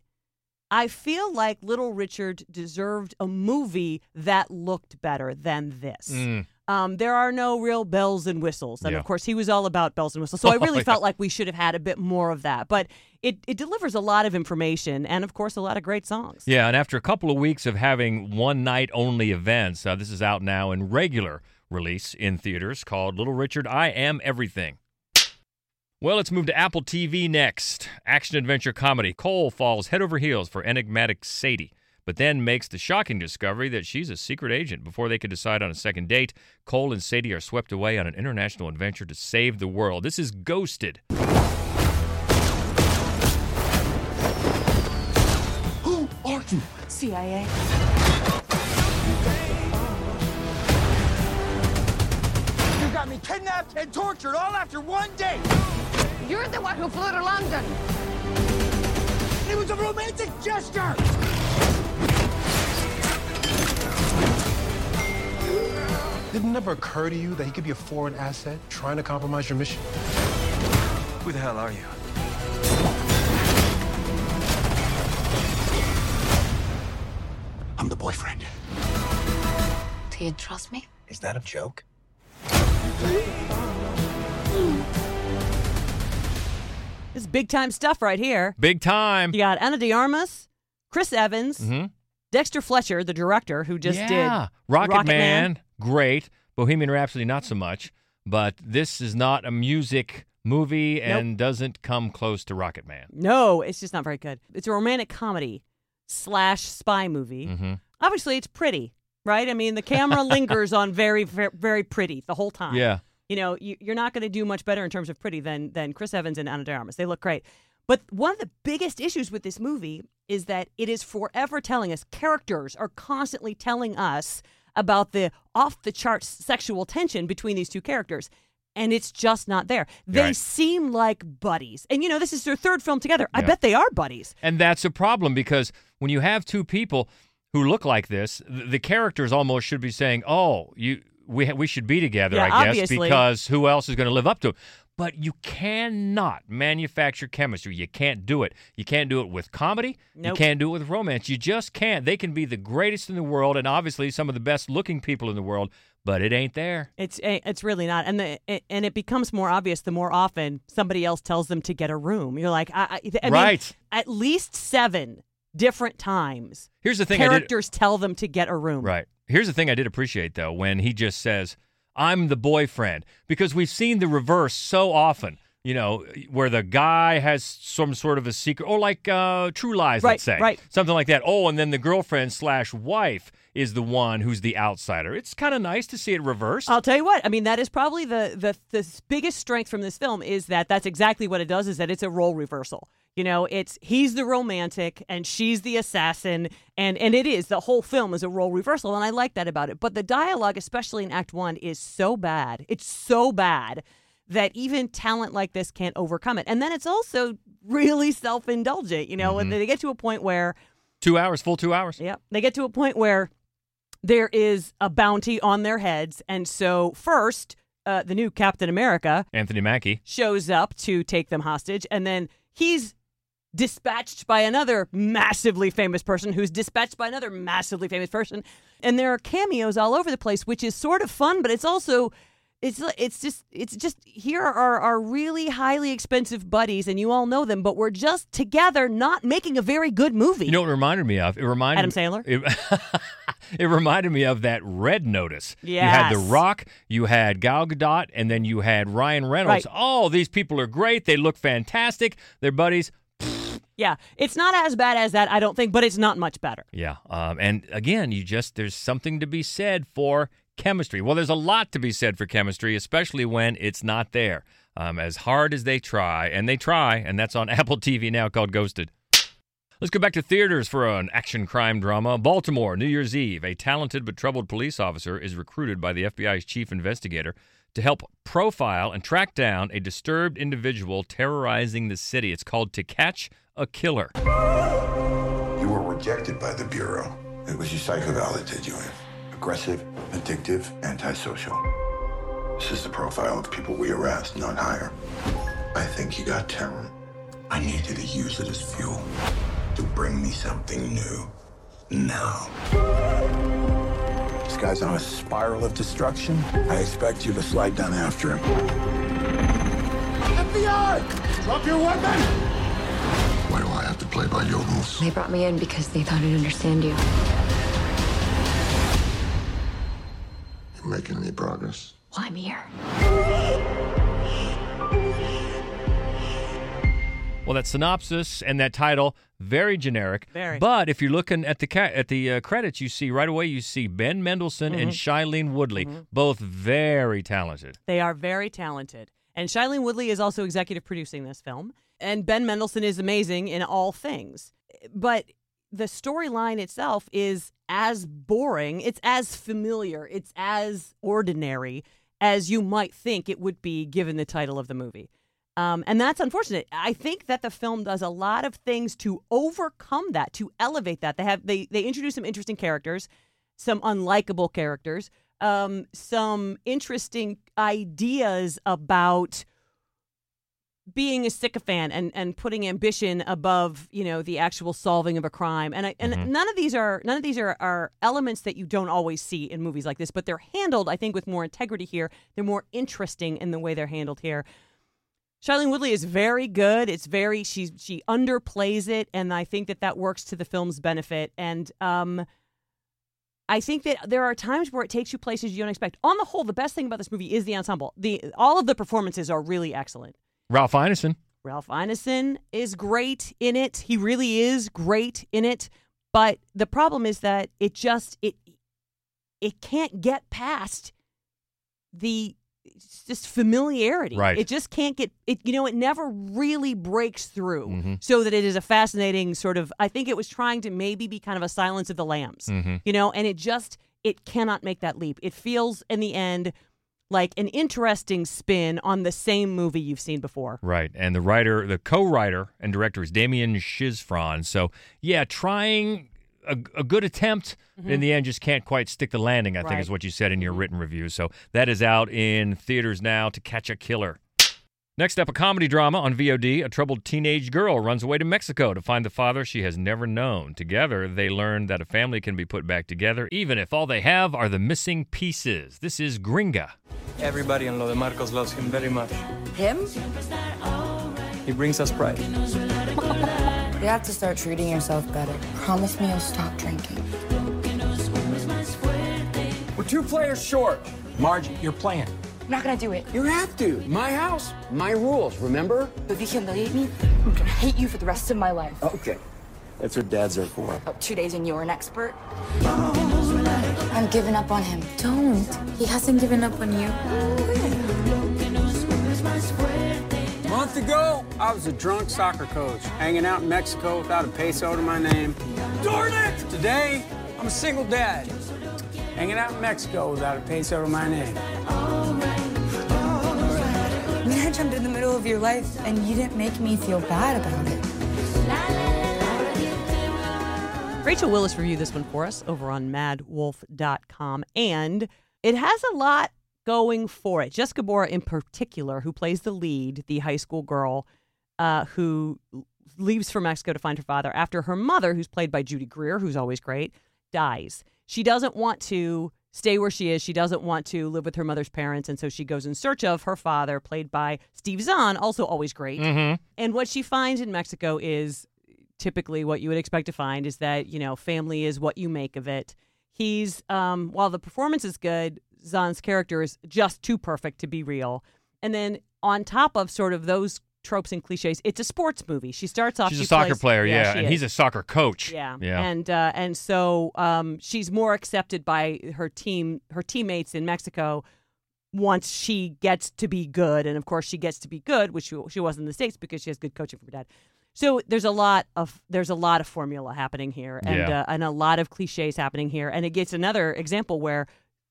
Speaker 7: I feel like Little Richard deserved a movie that looked better than this.
Speaker 2: Mm.
Speaker 7: Um, there are no real bells and whistles, and
Speaker 2: Yeah.
Speaker 7: of course, he was all about bells and whistles. So I really
Speaker 2: Oh, yeah.
Speaker 7: felt like we should have had a bit more of that. But it it delivers a lot of information, and of course, a lot of great songs.
Speaker 2: Yeah, and after a couple of weeks of having one night only events, uh, this is out now in regular release in theaters called Little Richard I Am Everything. Well, let's move to Apple TV next. Action adventure comedy. Cole falls head over heels for enigmatic Sadie, but then makes the shocking discovery that she's a secret agent. Before they could decide on a second date, Cole and Sadie are swept away on an international adventure to save the world. This is Ghosted.
Speaker 9: Who are you? CIA.
Speaker 6: Got me kidnapped and tortured all after one day.
Speaker 9: You're the one who flew to London.
Speaker 6: It was a romantic gesture.
Speaker 8: Didn't it ever occur to you that he could be a foreign asset trying to compromise your mission?
Speaker 20: Who the hell are you?
Speaker 13: I'm the boyfriend.
Speaker 16: Do you trust me?
Speaker 20: Is that a joke?
Speaker 7: This is big time stuff right here.
Speaker 2: Big time.
Speaker 7: You got Ana de Armas, Chris Evans,
Speaker 2: Mhm.
Speaker 7: Dexter Fletcher, the director who just
Speaker 2: yeah.
Speaker 7: did
Speaker 2: Rocket, Man, great. Bohemian Rhapsody, not so much. But this is not a music movie and doesn't come close to Rocketman.
Speaker 7: No, it's just not very good. It's a romantic comedy slash spy movie.
Speaker 2: Mhm.
Speaker 7: Obviously, it's pretty, right? I mean, the camera lingers on very, very, pretty the whole time.
Speaker 2: Yeah.
Speaker 7: You know, you, you're not going to do much better in terms of pretty than than Chris Evans and Ana de Armas. They look great. But one of the biggest issues with this movie is that it is forever telling us characters are constantly telling us about the off the charts sexual tension between these two characters. And it's just not there. They
Speaker 2: Right.
Speaker 7: seem like buddies. And you know, this is their third film together. I bet they are buddies.
Speaker 2: And that's a problem because when you have two people who look like this, the characters almost should be saying, "Oh, you we ha- we should be together,
Speaker 7: Yeah,
Speaker 2: I guess,
Speaker 7: obviously.
Speaker 2: because who else is going to live up to it?" But you cannot manufacture chemistry. You can't do it. You can't do it with comedy.
Speaker 7: Nope.
Speaker 2: You can't do it with romance. You just can't. They can be the greatest in the world and obviously some of the best looking people in the world, but it ain't there.
Speaker 7: It's eh, it's really not, and the it, and it becomes more obvious the more often somebody else tells them to get a room. You're like, I, I, I mean,
Speaker 2: Right.
Speaker 7: at least seven different times.
Speaker 2: Here's the thing I did-
Speaker 7: characters tell them to get a room.
Speaker 2: Right. Here's the thing I did appreciate though when he just says, "I'm the boyfriend," because we've seen the reverse so often. You know, where the guy has some sort of a secret, or like uh, True Lies,
Speaker 7: Right,
Speaker 2: let's say,
Speaker 7: right.
Speaker 2: something like that. Oh, and then the girlfriend slash wife is the one who's the outsider. It's kind of nice to see it reversed.
Speaker 7: I'll tell you what. I mean, that is probably the, the the biggest strength from this film is that that's exactly what it does. Is that it's a role reversal. You know, it's he's the romantic and she's the assassin, and and it is the whole film is a role reversal, and I like that about it. But the dialogue, especially in Act One, is so bad. It's so bad that even talent like this can't overcome it. And then it's also really self indulgent. You know, when
Speaker 2: Mhm.
Speaker 7: they get to a point where
Speaker 2: two hours, full two hours.
Speaker 7: Yeah, They get to a point where there is a bounty on their heads. And so, first, uh, the new Captain America
Speaker 2: Anthony Mackie.
Speaker 7: shows up to take them hostage. And then he's dispatched by another massively famous person who's dispatched by another massively famous person. And there are cameos all over the place, which is sort of fun, but it's also. It's it's just it's just here are our really highly expensive buddies and you all know them but we're just together not making a very good movie.
Speaker 2: You know what it reminded me of? It reminded
Speaker 7: Adam Sandler?
Speaker 2: It, it reminded me of that Red Notice. You had The Rock, you had Gal Gadot, and then you had Ryan Reynolds.
Speaker 7: Right.
Speaker 2: Oh, these people are great. They look fantastic. They're buddies.
Speaker 7: Yeah, it's not as bad as that, I don't think, but it's not much better.
Speaker 2: Yeah. Um, and again, you just there's something to be said for chemistry. Well, there's a lot to be said for chemistry, especially when it's not there. Um, as hard as they try, and they try, and that's on Apple TV now called Ghosted. Let's go back to theaters for an action crime drama. Baltimore, New Year's Eve. A talented but troubled police officer is recruited by the FBI's chief investigator to help profile and track down a disturbed individual terrorizing the city. It's called To Catch a Killer.
Speaker 21: You were rejected by the Bureau. It was your psych eval that you in. Aggressive, addictive, antisocial. This is the profile of people we arrest, not hire. I think you got talent. I need you to use it as fuel to bring me something new. Now. This guy's on a spiral of destruction. I expect you to slide down after him.
Speaker 6: FBI! Drop your weapon!
Speaker 21: Why do I have to play by your rules?
Speaker 16: They brought me in because they thought I'd understand you.
Speaker 21: You making any progress?
Speaker 16: Well, I'm here.
Speaker 2: Well, that synopsis and that title very generic.
Speaker 7: Very.
Speaker 2: But if you're looking at the ca- at the uh, credits, you see right away you see Ben Mendelsohn and Shailene Woodley, both very talented.
Speaker 7: They are very talented. And Shailene Woodley is also executive producing this film. And Ben Mendelsohn is amazing in all things. But the storyline itself is as boring, it's as familiar, it's as ordinary as you might think it would be given the title of the movie. Um, and that's unfortunate. I think that the film does a lot of things to overcome that, to elevate that. They have they they introduce some interesting characters, some unlikable characters, um, some interesting ideas about being a sycophant and, and putting ambition above you know the actual solving of a crime. And I, and none of these are none of these are, are elements that you don't always see in movies like this but they're handled I think with more integrity here. They're more interesting in the way they're handled here. Shailene Woodley is very good. It's very she she underplays it and I think that that works to the film's benefit. And um I think that there are times where it takes you places you don't expect. On the whole the best thing about this movie is the ensemble. The all of the performances are really excellent
Speaker 2: Ralph Ineson.
Speaker 7: Ralph Ineson is great in it. He really is great in it. But the problem is that it just it it can't get past the just familiarity.
Speaker 2: Right.
Speaker 7: It just can't get it. You know, it never really breaks through,
Speaker 2: Mhm.
Speaker 7: so that it is a fascinating sort of. I think it was trying to maybe be kind of a Silence of the Lambs.
Speaker 2: Mhm.
Speaker 7: You know, and it just it cannot make that leap. It feels in the end like an interesting spin on the same movie you've seen before.
Speaker 2: Right. And the writer, the co writer and director is Damián Szifron. So, yeah, trying a, a good attempt mm-hmm. in the end just can't quite stick the landing, I think is what you said in your mm-hmm. written review. So, that is out in theaters now to catch a killer. Next up, a comedy drama on VOD. A troubled teenage girl runs away to Mexico to find the father she has never known. Together, they learn that a family can be put back together, even if all they have are the missing pieces. This is Gringa.
Speaker 14: Everybody in Lo de Marcos loves him very much.
Speaker 22: Him?
Speaker 14: He brings us pride.
Speaker 22: You have to start treating yourself better. Promise me you'll stop drinking.
Speaker 6: We're two players short.
Speaker 14: Margie, you're playing.
Speaker 22: I'm not gonna do it.
Speaker 6: You have to. My house, my rules, remember?
Speaker 22: If you humiliate me, I'm gonna hate you for the rest of my life.
Speaker 6: Okay. That's what dads are for.
Speaker 22: Oh, two days and you're an expert? I'm giving up on him. Don't. He hasn't given up on you.
Speaker 6: A month ago, I was a drunk soccer coach, hanging out in Mexico without a peso to my name. Darn it! Today, I'm a single dad, hanging out in Mexico without a peso to my name.
Speaker 22: Mean, I jumped in the middle of your life and you didn't make me feel bad about it.
Speaker 7: Rachel Willis reviewed this one for us over on maddwolf.com, and it has a lot going for it. Jessica Bora, in particular, who plays the lead, the high school girl uh, who leaves for Mexico to find her father after her mother, who's played by Judy Greer, who's always great, dies. She doesn't want to stay where she is. She doesn't want to live with her mother's parents, and so she goes in search of her father, played by Steve Zahn, also always great.
Speaker 2: Mhm.
Speaker 7: And what she finds in Mexico is typically what you would expect to find is that you know family is what you make of it. He's um, while the performance is good, Zahn's character is just too perfect to be real. And then on top of sort of those tropes and cliches, it's a sports movie. She starts off.
Speaker 2: She's
Speaker 7: she
Speaker 2: a soccer
Speaker 7: plays-
Speaker 2: player, yeah,
Speaker 7: she
Speaker 2: and
Speaker 7: is.
Speaker 2: he's a soccer coach.
Speaker 7: Yeah,
Speaker 2: Yeah.
Speaker 7: and uh, and so um, she's more accepted by her team, her teammates in Mexico. Once she gets to be good, and of course she gets to be good, which she, she was in the states because she has good coaching from her dad. So there's a lot of there's a lot of formula happening here, and
Speaker 2: Yeah.
Speaker 7: uh, and a lot of cliches happening here, and it gets another example where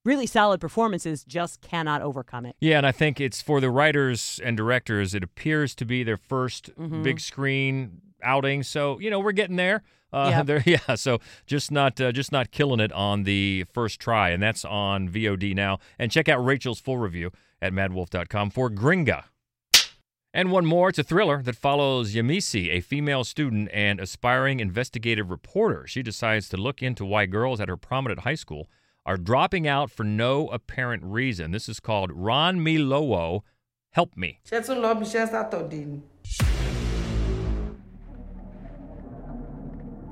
Speaker 7: really solid performances just cannot overcome it.
Speaker 2: Yeah, and I think it's for the writers and directors, it appears to be their 1st
Speaker 7: Mhm.
Speaker 2: big screen outing. So, you know, we're getting there. Uh,
Speaker 7: Yep.
Speaker 2: yeah. So just not uh, just not killing it on the first try, and that's on VOD now. And check out Rachel's full review at maddwolf.com for Gringa. And one more, it's a thriller that follows Yamisi, a female student and aspiring investigative reporter. She decides to look into why girls at her prominent high school are dropping out for no apparent reason. This is called Ron Me Lowo, Help Me.
Speaker 12: ṣé tún lọ bí iṣẹ́ sátọ̀dé ni.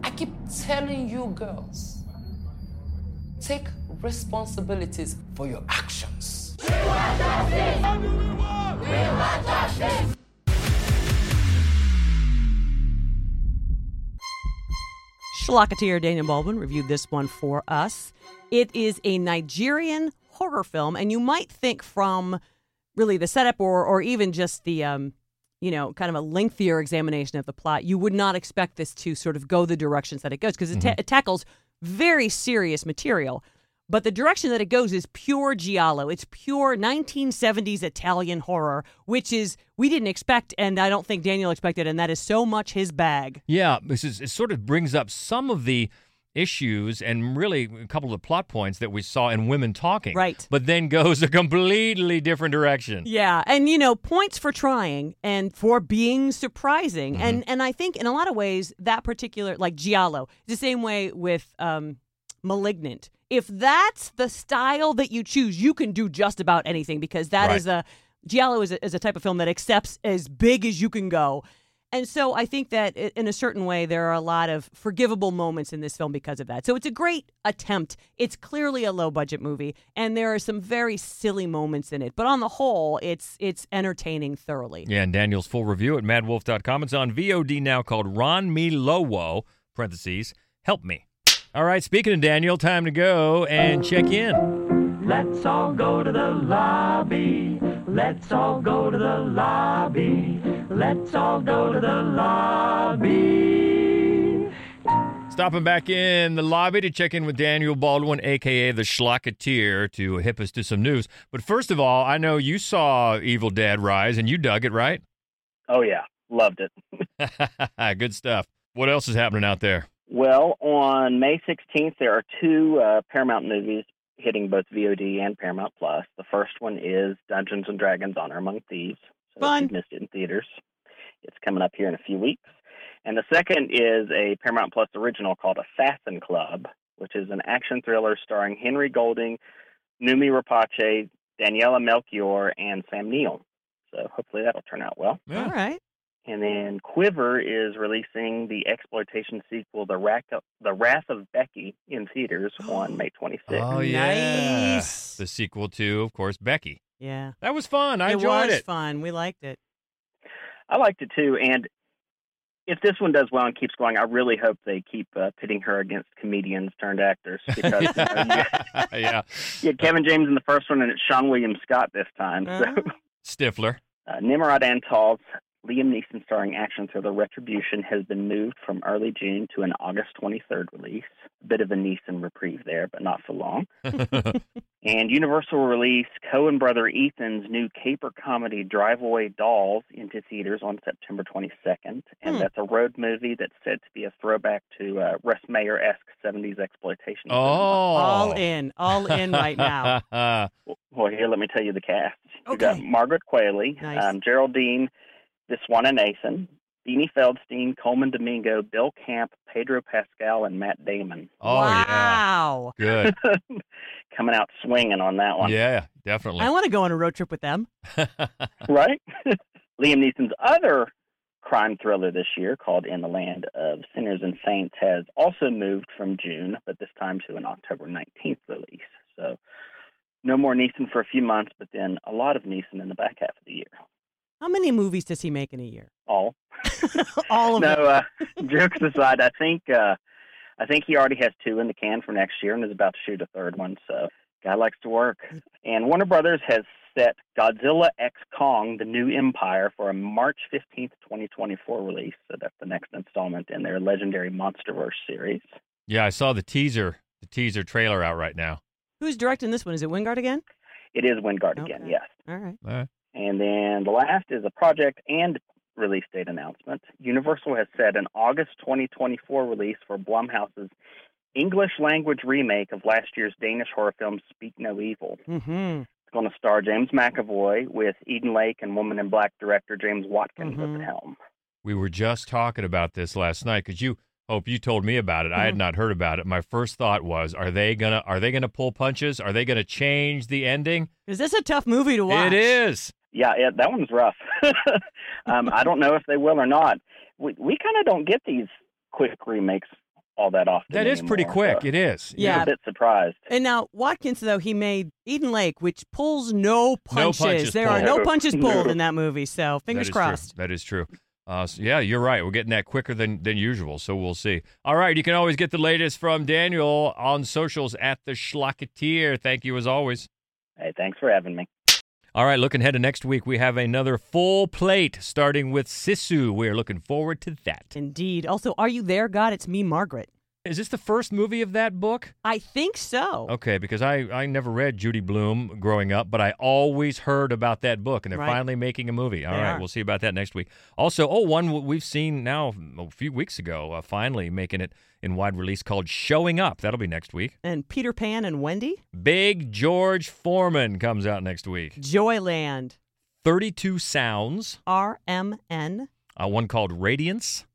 Speaker 23: I keep telling you girls, take responsibilities for your actions.
Speaker 7: Schlocketeer Daniel Baldwin reviewed this one for us. It is a Nigerian horror film, and you might think from really the setup or or even just the um, you know, kind of a lengthier examination of the plot, you would not expect this to sort of go the directions that it goes because it, ta- it tackles very serious material. But the direction that it goes is pure giallo. It's pure 1970s Italian horror, which is we didn't expect, and I don't think Daniel expected, and that is so much his bag.
Speaker 2: Yeah, this is, it sort of brings up some of the issues and really a couple of the plot points that we saw in Women Talking.
Speaker 7: Right.
Speaker 2: But then goes a completely different direction.
Speaker 7: Yeah, and you know, points for trying and for being surprising,
Speaker 2: Mm-hmm.
Speaker 7: and and I think in a lot of ways that particular like Giallo, the same way with um, Malignant. If that's the style that you choose, you can do just about anything because that is
Speaker 2: Right.
Speaker 7: a Giallo is a, is a type of film that accepts as big as you can go. And so I think that in a certain way, there are a lot of forgivable moments in this film because of that. So it's a great attempt. It's clearly a low budget movie, and there are some very silly moments in it. But on the whole, it's it's entertaining thoroughly.
Speaker 2: Yeah, and Daniel's full review at maddwolf.com. It's on VOD now called Ron Me Lowo, parentheses, help me. All right, speaking of Daniel, time to go and check in.
Speaker 24: Let's all go to the lobby. Let's all go to the lobby. Let's all go to the lobby.
Speaker 2: Stopping back in the lobby to check in with Daniel Baldwin, aka the Schlocketeer, to hip us to some news. But first of all, I know you saw Evil Dead Rise and you dug it, right?
Speaker 25: Oh yeah, loved it.
Speaker 2: Good stuff. What else is happening out there?
Speaker 25: Well, on May 16th, there are two uh, Paramount movies hitting both VOD and Paramount Plus. The first one is Dungeons and Dragons: Honor Among Thieves. So
Speaker 7: Fun.
Speaker 25: If you missed it in theaters, it's coming up here in a few weeks. And the second is a Paramount Plus original called Assassin Club, which is an action thriller starring Henry Golding, Noomi Rapace, Daniela Melchior, and Sam Neill. So hopefully that'll turn out well.
Speaker 7: All right.
Speaker 25: And then Quiver is releasing the exploitation sequel, The Wrath of, the Wrath of Becky, in theaters on May 26th.
Speaker 2: Oh, yeah.
Speaker 7: Nice.
Speaker 2: The sequel to, of course, Becky.
Speaker 7: Yeah.
Speaker 2: That was fun. I
Speaker 7: it
Speaker 2: enjoyed
Speaker 7: was
Speaker 2: it.
Speaker 7: fun. We liked it.
Speaker 25: I liked it too. And if this one does well and keeps going, I really hope they keep uh, pitting her against comedians turned actors because you know, you,
Speaker 2: yeah.
Speaker 25: you Kevin James in the first one and it's Seann William Scott this time. So
Speaker 2: Stifler.
Speaker 25: Uh, Nimrod Antal's Liam Neeson starring action thriller Retribution has been moved from early June to an August 23rd release. A bit of a Neeson reprieve there, but not for long. and Universal will release Coen brother Ethan's new caper comedy Drive Away Dolls into theaters on September 22nd. And
Speaker 7: Hmm.
Speaker 25: that's a road movie that's said to be a throwback to uh, Russ Meyer esque 70s exploitation.
Speaker 2: Oh.
Speaker 7: All in. All in right now.
Speaker 25: Well, here, let me tell you the cast. We got Margaret Qualley,
Speaker 7: Nice.
Speaker 25: um, Geraldine Viswanathan, Beanie Feldstein, Colman Domingo, Bill Camp, Pedro Pascal, and Matt Damon.
Speaker 2: Oh,
Speaker 7: wow.
Speaker 2: yeah. Good.
Speaker 25: Coming out swinging on that one.
Speaker 2: yeah, definitely.
Speaker 7: I want to go on a road trip with them.
Speaker 25: right? Liam Neeson's other crime thriller this year, called In the Land of Sinners and Saints, has also moved from June, but this time to an October 19th release. So no more Neeson for a few months, but then a lot of Neeson in the back half of the year.
Speaker 7: How many movies does he make in a year?
Speaker 25: All.
Speaker 7: All of
Speaker 25: no,
Speaker 7: them.
Speaker 25: uh, jokes aside, I think uh, I think he already has two in the can for next year and is about to shoot a third one. So guy likes to work. And Warner Brothers has set Godzilla X Kong: The New Empire for a March fifteenth, twenty twenty four release. So that's the next installment in their legendary MonsterVerse series.
Speaker 2: Yeah, I saw the teaser, the teaser trailer out right now.
Speaker 7: Who's directing this one? Is it Wingard again?
Speaker 25: It is Wingard again, yes.
Speaker 7: All right.
Speaker 2: All right.
Speaker 25: And then the last is a project and release date announcement. Universal has said an August 2024 release for Blumhouse's English language remake of last year's Danish horror film Speak No Evil.
Speaker 7: Mm-hmm.
Speaker 25: It's going to star James McAvoy with Eden Lake and Woman in Black director James Watkins at
Speaker 7: Mm-hmm.
Speaker 25: the helm.
Speaker 2: We were just talking about this last night because you hope you told me about it. I had
Speaker 7: Mhm.
Speaker 2: not heard about it. My first thought was, are they gonna are they gonna pull punches? Are they gonna change the ending?
Speaker 7: Is this a tough movie to watch?
Speaker 2: It is.
Speaker 25: Yeah, yeah that one's rough. um, I don't know if they will or not. We we kind of don't get these quick remakes all that often.
Speaker 2: That is pretty quick.
Speaker 25: so
Speaker 2: It is.
Speaker 25: I'm
Speaker 7: Yeah.
Speaker 25: a bit surprised.
Speaker 7: And now Watkins, though, he made Eden Lake, which pulls no punches.
Speaker 2: No punches
Speaker 7: there are no punches pulled
Speaker 25: No.
Speaker 7: in that movie. So
Speaker 2: That
Speaker 7: fingers
Speaker 2: true.
Speaker 7: crossed.
Speaker 2: That is true. Uh, so yeah, you're right. We're getting that quicker than than usual, so we'll see. All right, you can always get the latest from Daniel on socials at the Schlocketeer. Thank you as always.
Speaker 25: Hey, thanks for having me.
Speaker 2: All right, looking ahead to next week, we have another full plate starting with Sisu. We are looking forward to that.
Speaker 7: Indeed. Also, Are You There, God? It's me, Margaret.
Speaker 2: Is this the first movie of that book?
Speaker 7: I think so.
Speaker 2: Okay, because I, I never read Judy Blume growing up, but I always heard about that book, and they're
Speaker 7: Right.
Speaker 2: finally making a movie. All right, we'll see about that next week. Also, oh, one we've seen now a few weeks ago, uh, finally making it in wide release called Showing Up. That'll be next week.
Speaker 7: And Peter Pan and Wendy?
Speaker 2: Big George Foreman comes out next week.
Speaker 7: Joyland.
Speaker 2: 32 Sounds,
Speaker 7: RMN.
Speaker 2: uh, one called Radiance.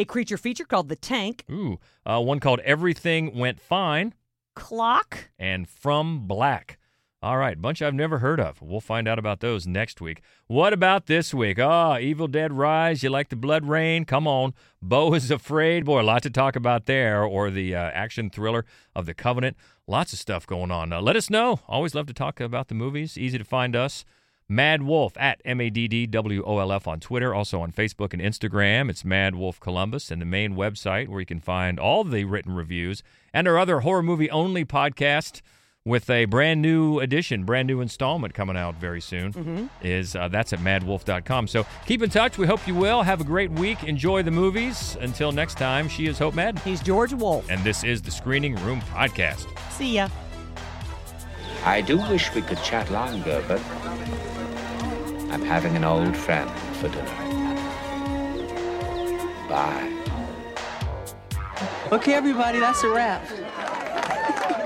Speaker 7: A creature feature called The Tank.
Speaker 2: Ooh, uh, one called Everything Went Fine.
Speaker 7: Clock.
Speaker 2: and From Black. All right, bunch I've never heard of. We'll find out about those next week. What about this week? Ah, Evil Dead Rise. You like the blood rain? Come on. Beau is Afraid. Boy, a lot to talk about there. Or the uh, action thriller of The Covenant. Lots of stuff going on. Uh, let us know. Always love to talk about the movies. Easy to find us. Mad Wolf at M A D D W O L F on Twitter, also on Facebook and Instagram. It's Mad Wolf Columbus, and the main website where you can find all the written reviews and our other horror movie only podcast with a brand new edition, brand new installment coming out very soon.
Speaker 7: Mhm.
Speaker 2: Is uh, that's at maddwolf.com. So keep in touch. We hope you will. Have a great week. Enjoy the movies. Until next time, she is Hope Madden.
Speaker 7: He's George Wolf.
Speaker 2: And this is the Screening Room Podcast.
Speaker 7: See ya.
Speaker 26: I do wish we could chat longer, but I'm having an old friend for dinner. Bye.
Speaker 27: Okay, everybody, that's a wrap.